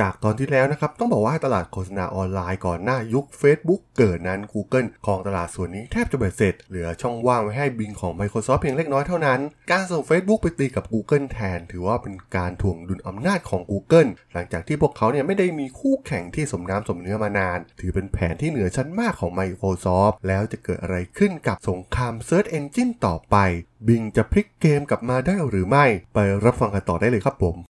จากตอนที่แล้วนะครับ ต้องบอกว่าตลาดโฆษณาออนไลน์ก่อนหน้ายุค Facebook เกิดนั้น Google ครองตลาดส่วนนี้แทบจะเบ็ดเสร็จ เหลือช่องว่างไว้ให้บิงของ Microsoft เพียงเล็กน้อยเท่านั้น การส่ง Facebook ไปตีกับ Google แทน ถือว่าเป็นการถ่วงดุลอำนาจของ Google หลังจากที่พวกเขาเนี่ยไม่ได้มีคู่แข่งที่สมน้ำสมเนื้อมานาน ถือเป็นแผนที่เหนือชั้นมากของ Microsoft แล้วจะเกิดอะไรขึ้นกับสงคราม Search Engine ต่อไปบิงจะพลิกเกมกลับมาได้หรือไม่ ไปรับฟังกันต่อได้เลยครับผม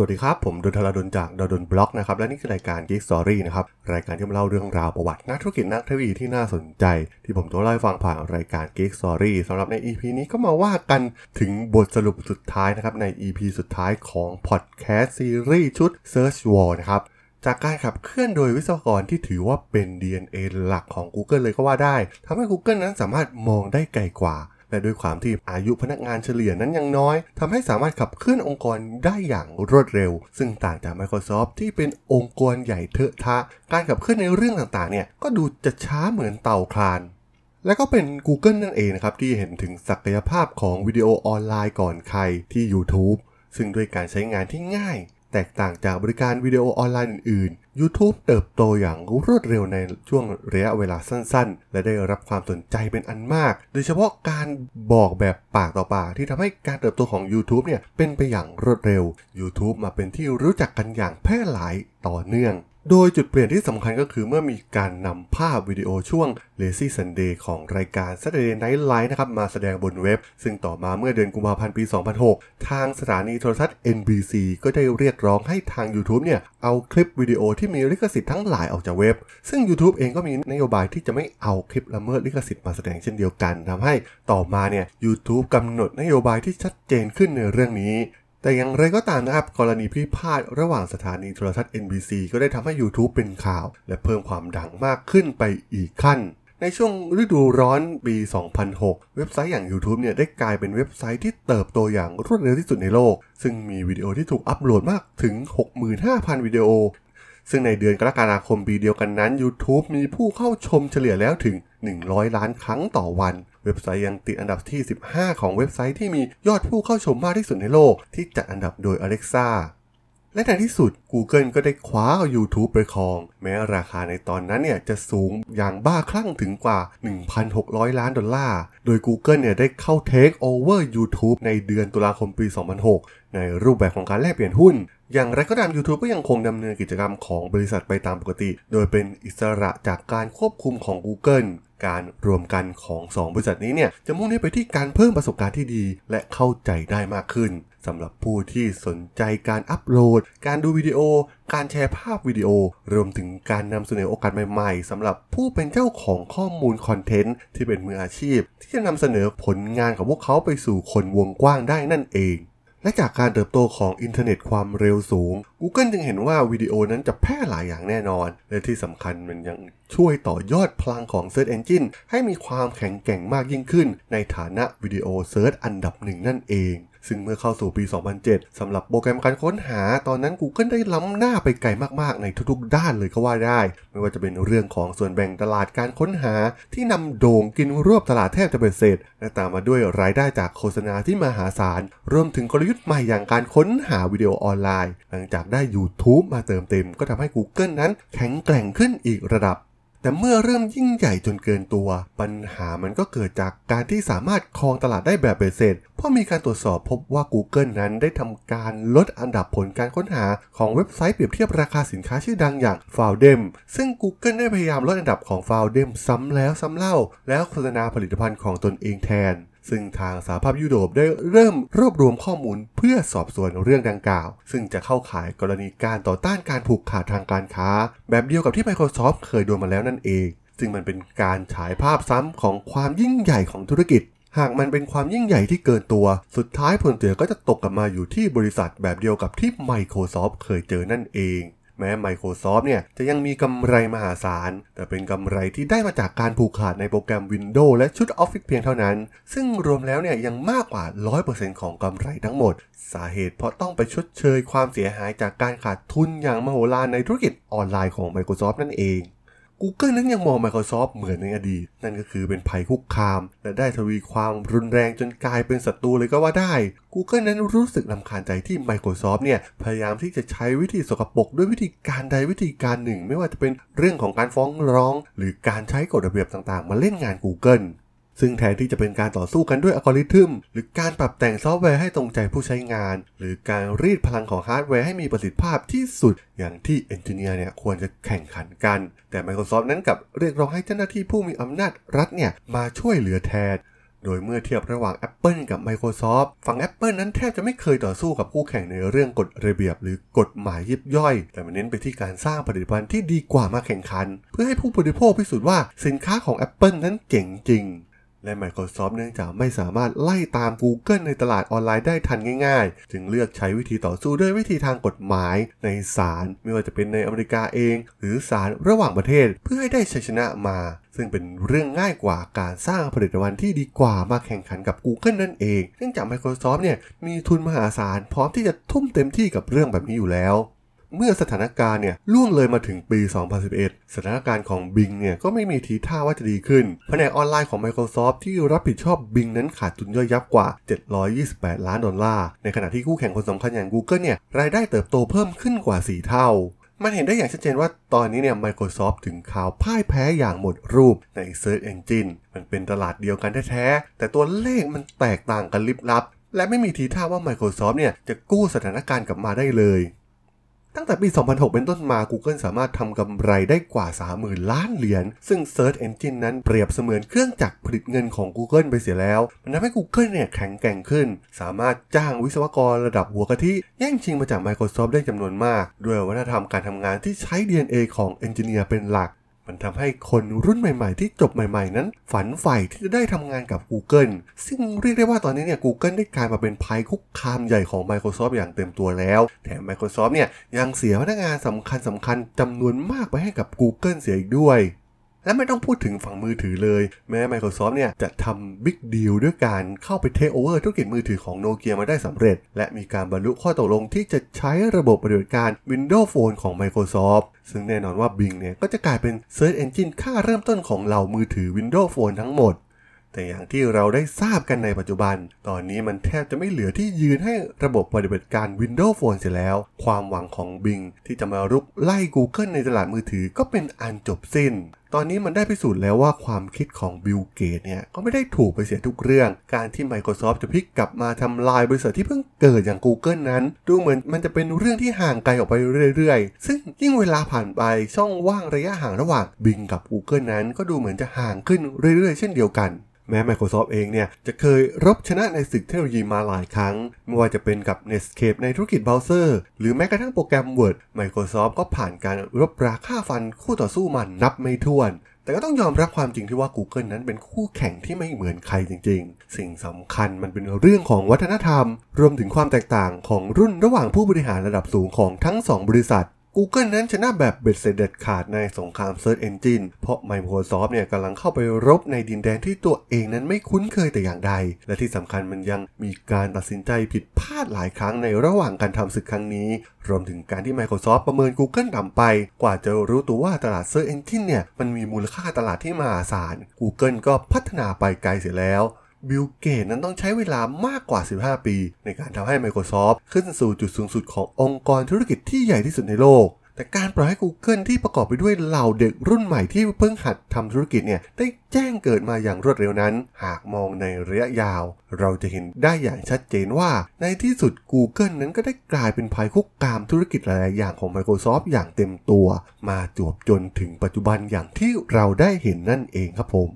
สวัสดีครับ ผมดนทราดนจากดนบล็อกนะครับ และนี่คือรายการ Geek Story นะครับ รายการที่มาเล่าเรื่องราวประวัตินักธุรกิจนักเทคโนโลยีที่น่าสนใจ ที่ผมจะเล่าให้ฟังผ่านรายการ Geek Story สำหรับใน EP นี้ก็มาว่ากันถึงบทสรุปสุดท้ายนะครับ ใน EP สุดท้ายของ Podcast ซีรีส์ชุด Search War นะครับจากการขับเคลื่อนโดยวิศวกรที่ถือว่าเป็น DNA หลักของ Google เลยก็ว่าได้ทำให้ Google นั้นสามารถมองได้ไกลกว่า และด้วยความที่อายุพนักงานเฉลี่ยนั้นยังน้อยทำให้สามารถขับเคลื่อนองค์กรได้อย่างรวดเร็ว ซึ่งต่างจาก Microsoft ที่เป็นองค์กรใหญ่เทอะทะ การขับเคลื่อนในเรื่องต่างๆเนี่ยก็ดูจะช้าเหมือนเต่าคลานและก็เป็น Google นั่นเองนะครับ ที่เห็นถึงศักยภาพของวิดีโอออนไลน์ก่อนใครที่ YouTube ซึ่งด้วยการใช้งานที่ง่าย แตกต่างจากบริการวิดีโอออนไลน์อื่น ๆ YouTube เติบโตอย่างรวดเร็วในช่วงระยะเวลาสั้น ๆ และได้รับความสนใจเป็นอันมาก โดยเฉพาะการบอกแบบปากต่อปากที่ทำให้การเติบโตของ YouTube เนี่ยเป็นไปอย่างรวดเร็ว YouTube มาเป็นที่รู้จักกันอย่างแพร่หลายต่อเนื่อง โดยจุดเปลี่ยนที่สำคัญก็คือเมื่อมีการนำภาพวิดีโอช่วง Lazy Sunday ของรายการ Saturday Night Live นะครับมาแสดงบนเว็บ ซึ่งต่อมาเมื่อเดือนกุมภาพันธ์ปี 2006 ทางสถานีโทรทัศน์ NBC ก็ได้เรียกร้องให้ทาง YouTube เนี่ย เอาคลิปวิดีโอที่มีลิขสิทธิ์ทั้งหลายออกจากเว็บ ซึ่ง YouTube เองก็มีนโยบายที่จะไม่เอาคลิปละเมิดลิขสิทธิ์มาแสดงเช่นเดียวกันทำให้ต่อมาเนี่ย YouTube กำหนดนโยบายที่ชัดเจนขึ้นในเรื่องนี้ แต่อย่างไรก็ตามนะครับ กรณีพิพาทระหว่างสถานีโทรทัศน์ NBC ก็ได้ทำให้ YouTube เป็นข่าว และเพิ่มความดังมากขึ้นไปอีกขั้น ในช่วงฤดูร้อนปี 2006 เว็บไซต์อย่าง YouTube เนี่ยได้กลายเป็นเว็บไซต์ที่เติบโตอย่างรวดเร็วที่สุดในโลก ซึ่งมีวิดีโอที่ถูกอัปโหลดมากถึง 65,000 วิดีโอ ซึ่งในเดือนกรกฎาคมปีเดียวกันนั้น YouTube มีผู้เข้าชมเฉลี่ยแล้วถึง 100 ล้านครั้งต่อวัน เว็บไซต์ยังติดอันดับที่ 15 ของเว็บไซต์ที่มียอดผู้เข้าชมมากที่สุดในโลก ที่จัดอันดับโดย Alexa และในที่สุด Google ก็ได้คว้าเอา YouTube ไปครอง แม้ราคาในตอนนั้นเนี่ยจะสูงอย่างบ้าคลั่งถึงกว่า 1,600 ล้านดอลลาร์ โดย Google เนี่ยได้เข้า Take Over YouTube ในเดือนตุลาคมปี 2006 ในรูปแบบของการแลกเปลี่ยนหุ้น อย่างไรก็ตาม YouTube ก็ยังคงดำเนินกิจกรรมของบริษัทไปตามปกติ โดยเป็นอิสระจากการควบคุมของ Google การรวมกันของ 2 บริษัทนี้เนี่ยจะมุ่งเน้นไปที่การเพิ่มประสบการณ์ที่ดี และเข้าใจได้มากขึ้นสำหรับผู้ที่สนใจการอัปโหลด การดูวิดีโอ การแชร์ภาพวิดีโอ รวมถึงการนำเสนอโอกาสใหม่ๆสำหรับผู้เป็นเจ้าของข้อมูลคอนเทนต์ที่เป็นมืออาชีพ ที่จะนำเสนอผลงานของพวกเขาไปสู่คนวงกว้างได้นั่นเอง และจากการเติบโตของอินเทอร์เน็ตความเร็วสูง Google จึงเห็นว่าวิดีโอนั้นจะแพร่หลายอย่างแน่นอน และที่สำคัญมันยังช่วยต่อยอดพลังของ Search Engine ให้มีความแข็งแกร่งมากยิ่งขึ้น ในฐานะ video search อันดับหนึ่งนั่นเอง ซึ่งเมื่อเข้าสู่ปี 2007สำหรับโปรแกรมการค้นหา ตอนนั้น Google ได้ล้ำหน้าไปไกลมากๆ ในทุกๆ ด้านเลยก็ว่าได้ ไม่ว่าจะเป็นเรื่องของส่วนแบ่งตลาดการค้นหา ที่นำโด่งกินรวบตลาดแทบจะเบ็ดเสร็จและตามมาด้วยรายได้จากโฆษณาที่มหาศาล รวมถึงกลยุทธ์ใหม่อย่างการค้นหาวิดีโอออนไลน์ หลังจากได้ YouTube มาเติมเต็ม ก็ทำให้ Google นั้นแข็งแกร่งขึ้นอีกระดับ แต่เมื่อเริ่มยิ่งใหญ่จนเกินตัว ปัญหามันก็เกิดจากการที่สามารถครองตลาดได้แบบเบสเสร็จ เพราะมีการตรวจสอบพบว่า Google นั้นได้ทำการลดอันดับผลการค้นหาของเว็บไซต์เปรียบเทียบราคาสินค้าชื่อดังอย่าง f o u d e m ซึ่ง Google ได้พยายามลดอันดับของ f o u d e m ซ้ำแล้วซ้ำเล่า แล้วโฆษณาผลิตภัณฑ์ของตนเองแทน ซึ่งทางสหภาพยุโรปได้เริ่มรวบรวมข้อมูลเพื่อสอบสวนเรื่องดังกล่าว ซึ่งจะเข้าข่ายกรณีการต่อต้านการผูกขาดทางการค้า แบบเดียวกับที่ Microsoft เคยโดนมาแล้วนั่นเอง ซึ่งมันเป็นการฉายภาพซ้ำของความยิ่งใหญ่ของธุรกิจ หากมันเป็นความยิ่งใหญ่ที่เกินตัว สุดท้ายผลเสียก็จะตกกลับมาอยู่ที่บริษัทแบบเดียวกับที่ Microsoft เคยเจอนั่นเอง แม้ Microsoft เนี่ยจะยังมีกำไรมหาศาล แต่เป็นกำไรที่ได้มาจากการผูกขาดในโปรแกรม Windows และชุด Office เพียงเท่านั้น ซึ่งรวมแล้วเนี่ยยังมากกว่า 100%ของกำไรทั้งหมด สาเหตุเพราะต้องไปชดเชยความเสียหายจากการขาดทุนอย่างมโหฬารในธุรกิจออนไลน์ของ Microsoft นั่นเอง Google นั้นยังมอง Microsoft เหมือนในอดีต นั่นก็คือเป็นภัยคุกคาม และได้ทวีความรุนแรงจนกลายเป็นศัตรูเลยก็ว่าได้ Google นั้นรู้สึกรำคาญใจที่ Microsoft เนี่ย พยายามที่จะใช้วิธีสกปรกด้วยวิธีการใดวิธีการหนึ่ง ไม่ว่าจะเป็นเรื่องของการฟ้องร้อง หรือการใช้กฎระเบียบต่างๆ มาเล่นงาน Google ซึ่งแทนที่จะเป็นการต่อสู้กันด้วยอัลกอริทึม หรือการปรับแต่งซอฟต์แวร์ให้ตรงใจผู้ใช้งาน หรือการรีดพลังของฮาร์ดแวร์ให้มีประสิทธิภาพที่สุด อย่างที่ engineer เนี่ยควรจะแข่งขันกัน แต่ Microsoft นั้นกับเรียกร้องให้เจ้าหน้าที่ผู้มีอำนาจรัฐเนี่ยมาช่วยเหลือแทนโดยเมื่อเทียบระหว่าง Apple กับ Microsoft ฝั่ง Apple นั้นแทบจะไม่เคยต่อสู้กับคู่แข่งในเรื่องกฎระเบียบ หรือกฎหมายยิบย่อย แต่มันเน้นไปที่การสร้างผลิตภัณฑ์ที่ดีกว่ามาแข่งขัน เพื่อให้ผู้บริโภคพิสูจน์ว่าสินค้าของ Apple นั้นเจ๋งจริง และ Microsoft เนื่องจากไม่สามารถไล่ตาม Google ในตลาดออนไลน์ได้ทันง่ายๆ จึงเลือกใช้วิธีต่อสู้ด้วยวิธีทางกฎหมายในศาลไม่ว่าจะเป็นในอเมริกาเอง หรือศาลระหว่างประเทศเพื่อให้ได้ชัยชนะมา ซึ่งเป็นเรื่องง่ายกว่าการสร้างผลิตภัณฑ์ที่ดีกว่ามาแข่งขันกับ Google นั่นเอง เนื่องจาก Microsoft เนี่ยมีทุนมหาศาลพร้อมที่จะทุ่มเต็มที่กับเรื่องแบบนี้อยู่แล้ว เมื่อสถานการณ์เนี่ยล่วงเลยมาถึงปี 2011 สถานการณ์ของ Bing เนี่ยก็ไม่มีทีท่าว่าจะดีขึ้น แผนกออนไลน์ของ Microsoft ที่รับผิดชอบ Bing นั้นขาดทุนย่อยยับกว่า 728 ล้านดอลลาร์ ในขณะที่คู่แข่งคนสำคัญอย่าง Google เนี่ยรายได้เติบโตเพิ่มขึ้นกว่า 4 เท่ามันเห็นได้อย่างชัดเจนว่าตอนนี้เนี่ย Microsoft ถึงข่าวพ่ายแพ้อย่างหมดรูปใน Search Engine มันเป็นตลาดเดียวกันแท้ๆ แต่ตัวเลขมันแตกต่างกันลิบลับ และไม่มีทีท่าว่า Microsoft เนี่ยจะกู้สถานการณ์กลับมาได้เลย ตั้งแต่ปี 2006 เป็นต้นมา Google สามารถทำกำไรได้กว่า 30,000 ล้านเหรียญ ซึ่ง Search Engine นั้นเปรียบเสมือนเครื่องจักรผลิตเงินของ Google ไปเสียแล้ว มันทำให้ Google เนี่ยแข็งแกร่งขึ้น สามารถจ้างวิศวกรระดับหัวกะทิแย่งชิงมาจาก Microsoft ได้จำนวนมาก ด้วยวัฒนธรรมการทำงานที่ใช้ DNA ของ Engineer เป็นหลัก มันทำให้คนรุ่นใหม่ๆ ที่จบใหม่ๆ นั้น ฝันใฝ่ที่จะได้ทำงานกับ Google ซึ่งเรียกได้ว่าตอนนี้เนี่ย Google ได้กลายมาเป็นภัยคุกคามใหญ่ของ Microsoft อย่างเต็มตัวแล้ว แถม Microsoft เนี่ยยังเสียพนักงานสำคัญสำคัญจำนวนมากไปให้กับ Google เสียอีกด้วย และไม่ต้องพูดถึงฝั่งมือถือเลย แม้ Microsoft เนี่ยจะทำบิ๊กดีลด้วยการเข้าไปเทคโอเวอร์ธุรกิจมือถือของโนเกียมาได้สำเร็จ และมีการบรรลุข้อตกลงที่จะใช้ระบบปฏิบัติการ Windows Phone ของ Microsoft ซึ่งแน่นอนว่า Bing เนี่ยก็จะกลายเป็น Search Engine ค่าเริ่มต้นของเหล่ามือถือ Windows Phone ทั้งหมดแต่อย่างที่เราได้ทราบกันในปัจจุบัน ตอนนี้มันแทบจะไม่เหลือที่ยืนให้ระบบปฏิบัติการ Windows Phone เสียแล้ว ความหวังของ Bing ที่จะมารุกไล่ Google ในตลาดมือถือก็เป็นอันจบสิ้นตอนนี้มันได้พิสูจน์แล้วว่าความคิดของบิลเกตเนี่ยก็ไม่ได้ถูกไปเสียทุกเรื่อง การที่ Microsoft จะพลิกกลับมาทำลายบริษัทที่เพิ่งเกิดอย่าง Google นั้น ดูเหมือนมันจะเป็นเรื่องที่ห่างไกลออกไปเรื่อยๆ ซึ่งยิ่งเวลาผ่านไปช่องว่างระยะห่างระหว่าง Bing กับ Google นั้น ก็ดูเหมือนจะห่างขึ้นเรื่อยๆ เช่นเดียวกันแม้ Microsoft เองเนี่ยจะเคยรบชนะในศึกเทคโนโลยีมาหลายครั้ง ไม่ว่าจะเป็นกับ Netscape ในธุรกิจเบราว์เซอร์ หรือแม้กระทั่งโปรแกรม Word Microsoft ก็ผ่านการรบราฆ่าฟันคู่ต่อสู้มันนับไม่ถ้วนแต่ก็ต้องยอมรับความจริงที่ว่า Google นั้นเป็นคู่แข่งที่ไม่เหมือนใครจริง ๆ สิ่งสำคัญมันเป็นเรื่องของวัฒนธรรม รวมถึงความแตกต่างของรุ่นระหว่างผู้บริหารระดับสูงของทั้ง 2 บริษัท Google นั้นชนะแบบเบ็ดเสร็จเด็ดขาดในสงคราม Search Engine เพราะ Microsoft เนี่ยกำลังเข้าไปรบในดินแดนที่ตัวเองนั้นไม่คุ้นเคยแต่อย่างใด และที่สำคัญมันยังมีการตัดสินใจผิดพลาดหลายครั้งในระหว่างการทำศึกครั้งนี้ รวมถึงการที่ Microsoft ประเมิน Google ต่ำไป กว่าจะรู้ตัวว่าตลาด Search Engine เนี่ยมันมีมูลค่าตลาดที่มหาศาล Google ก็พัฒนาไปไกลเสียแล้ว บิลเกตนั้นต้องใช้เวลามากกว่า 15 ปี ในการทำให้ Microsoft ขึ้นสู่จุดสูงสุดขององค์กรธุรกิจที่ใหญ่ที่สุดในโลก แต่การปล่อยให้ Google ที่ประกอบไปด้วยเหล่าเด็กรุ่นใหม่ที่เพิ่งหัดทำธุรกิจเนี่ยได้แจ้งเกิดมาอย่างรวดเร็วนั้น หากมองในระยะยาว เราจะเห็นได้อย่างชัดเจนว่าในที่สุด Google นั้นก็ได้กลายเป็นภัยคุกคามธุรกิจหลาย ๆ อย่างของ Microsoft อย่างเต็มตัว มาจวบจนถึงปัจจุบันอย่างที่เราได้เห็นนั่นเองครับผม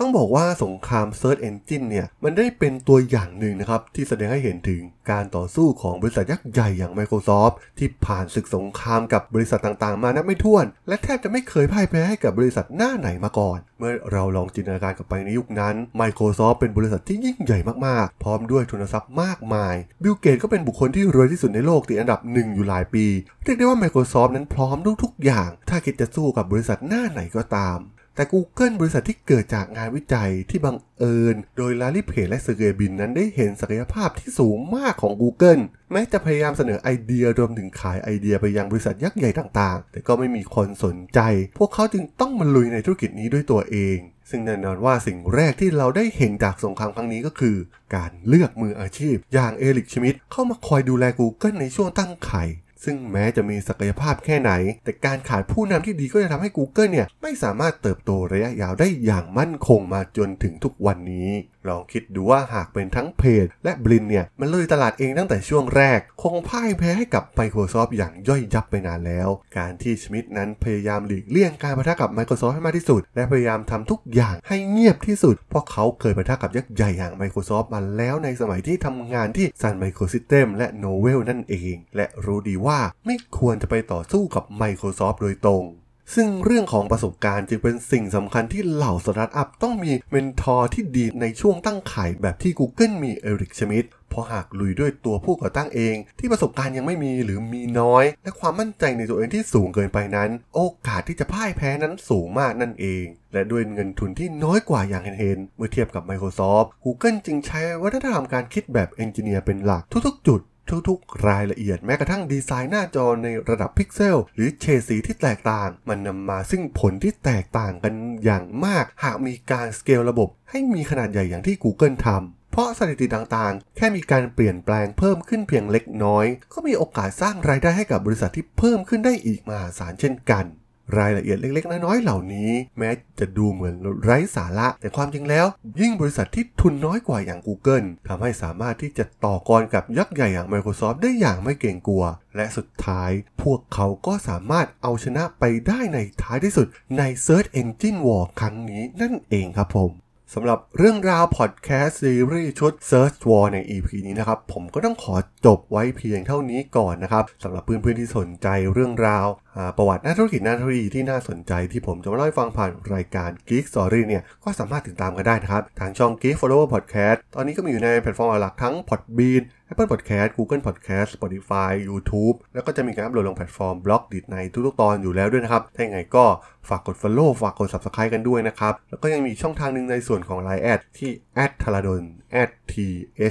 ต้องบอกว่าสงคราม Search Engine เนี่ย มันได้เป็นตัวอย่างหนึ่งนะครับ ที่แสดงให้เห็นถึงการต่อสู้ของบริษัทยักษ์ใหญ่อย่าง Microsoft ที่ผ่านศึกสงครามกับบริษัทต่างๆ มานับไม่ถ้วน และแทบจะไม่เคยพ่ายแพ้ให้กับบริษัทหน้าไหนมาก่อน เมื่อเราลองจินตนาการกลับไปในยุคนั้น Microsoft เป็นบริษัทที่ยิ่งใหญ่มากๆ พร้อมด้วยทุนทรัพย์มากมายบิลเกตก็เป็นบุคคลที่รวยที่สุดในโลกติดอันดับหนึ่งอยู่หลายปี เรียกได้ว่า Microsoft นั้นพร้อมทุกๆอย่าง ถ้าคิดจะสู้กับบริษัทหน้าไหนก็ตาม แต่ Google บริษัทที่เกิดจากงานวิจัยที่บังเอิญ โดยลารีเพจและเซอร์เกย์บรินนั้นได้เห็นศักยภาพที่สูงมากของ Google แม้จะพยายามเสนอไอเดียรวมถึงขายไอเดียไปยังบริษัทยักษ์ใหญ่ต่างๆ แต่ก็ไม่มีคนสนใจ พวกเขาจึงต้องมาลุยในธุรกิจนี้ด้วยตัวเอง ซึ่งแน่นอนว่าสิ่งแรกที่เราได้เห็นจากสงครามครั้งนี้ก็คือ การเลือกมืออาชีพ อย่างเอริกชมิดต์เข้ามาคอยดูแล Google ในช่วงตั้งไข่ ซึ่งแม้จะมีศักยภาพแค่ไหน แต่การขาดผู้นำที่ดีก็จะทำให้ Google เนี่ยไม่สามารถเติบโตระยะยาวได้อย่างมั่นคงมาจนถึงทุกวันนี้ ลองคิดดูว่าหากเป็นทั้งเพจและบลินเนี่ย มันเลยตลาดเองตั้งแต่ช่วงแรก คงพ่ายแพ้ให้กับ Microsoft อย่างย่อยยับไปนานแล้ว การที่ชมิดนั้นพยายามหลีกเลี่ยงการปะทะกับ Microsoft ให้มากที่สุด และพยายามทำทุกอย่างให้เงียบที่สุด เพราะเขาเคยปะทะกับยักษ์ใหญ่อย่าง Microsoft มาแล้วในสมัยที่ทำงานที่ Sun Microsystem และ Novell นั่นเอง และรู้ดีว่าไม่ควรจะไปต่อสู้กับ Microsoft โดยตรง ซึ่งเรื่องของประสบการณ์จึงเป็นสิ่งสำคัญที่เหล่าสตาร์ทอัพต้องมี mentor ที่ดีในช่วงตั้งไข่แบบที่ Google มีเอริกชมิดต์เพราะหากลุยด้วยตัวผู้ก่อตั้งเอง ที่ประสบการณ์ยังไม่มีหรือมีน้อย และความมั่นใจในตัวเองที่สูงเกินไปนั้น โอกาสที่จะพ่ายแพ้นั้นสูงมากนั่นเอง และด้วยเงินทุนที่น้อยกว่าอย่างเห็นเมื่อเทียบกับ Microsoft Google จึงใช้วัฒนธรรมการคิดแบบ engineer เป็นหลักทุกๆ จุด ทุกๆ รายละเอียดแม้กระทั่งดีไซน์หน้าจอในระดับพิกเซล หรือเฉดสีที่แตกต่าง มันนำมาซึ่งผลที่แตกต่างกันอย่างมาก หากมีการสเกลระบบ ให้มีขนาดใหญ่อย่างที่ Google ทำเพราะสถิติต่างๆ แค่มีการเปลี่ยนแปลงเพิ่มขึ้นเพียงเล็กน้อย ก็มีโอกาสสร้างรายได้ให้กับบริษัทที่เพิ่มขึ้นได้อีกมหาศาลเช่นกัน รายละเอียดเล็กๆ น้อยๆ เหล่านี้ แม้จะดูเหมือนไร้สาระ แต่ความจริงแล้ว ยิ่งบริษัทที่ทุนน้อยกว่าอย่าง Google ทำให้สามารถที่จะต่อกรกับยักษ์ใหญ่อย่าง Microsoft ได้อย่างไม่เกรงกลัว และสุดท้าย พวกเขาก็สามารถเอาชนะไปได้ในท้ายที่สุดใน Search Engine War ครั้งนี้นั่นเองครับผม สำหรับเรื่องราวพอดแคสต์ซีรีส์ชุด Search War ใน EP นี้นะครับ ผมก็ต้องขอจบไว้เพียงเท่านี้ก่อนนะครับสำหรับเพื่อนๆที่สนใจเรื่องราวประวัตินักธุรกิจนักธุรกิจที่น่าสนใจที่ผมจะมาเล่าให้ฟังผ่านรายการ Geek Story เนี่ย ก็สามารถติดตามกันได้นะครับ ทางช่อง Geek Forever Podcast ตอนนี้ก็มีอยู่ในแพลตฟอร์มหลักทั้ง Podbean Apple Podcast Google Podcast Spotify YouTube แล้วก็จะมีการอัปโหลดลงแพลตฟอร์ม Blockdit ในทุกๆตอนอยู่แล้วด้วยนะครับ ถ้าอย่างไรก็ฝากกด Follow ฝากกด Subscribe กันด้วยนะครับ แล้วก็ยังมีช่องทางหนึ่งในส่วนของ Line add ที่ t h a r a d o n t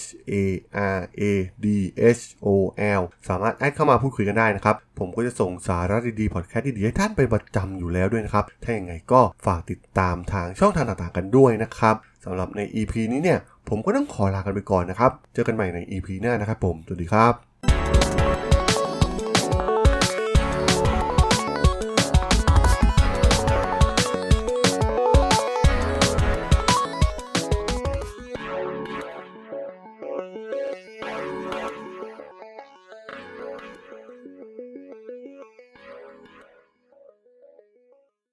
h a r a d h o l สามารถ add เข้ามาพูดคุยกันได้นะครับ ผมก็จะส่งสาระดีๆพอดแคสต์ดีๆให้ท่านไปประจำอยู่แล้วด้วยนะครับ ถ้าอย่างไรก็ฝากติดตามทางช่องทางต่างๆกันด้วยนะครับสำหรับใน EP นี้เนี่ย ผมก็ต้องขอลากันไปก่อนนะครับ เจอกันใหม่ใน EP หน้านะครับผม สวัสดีครับ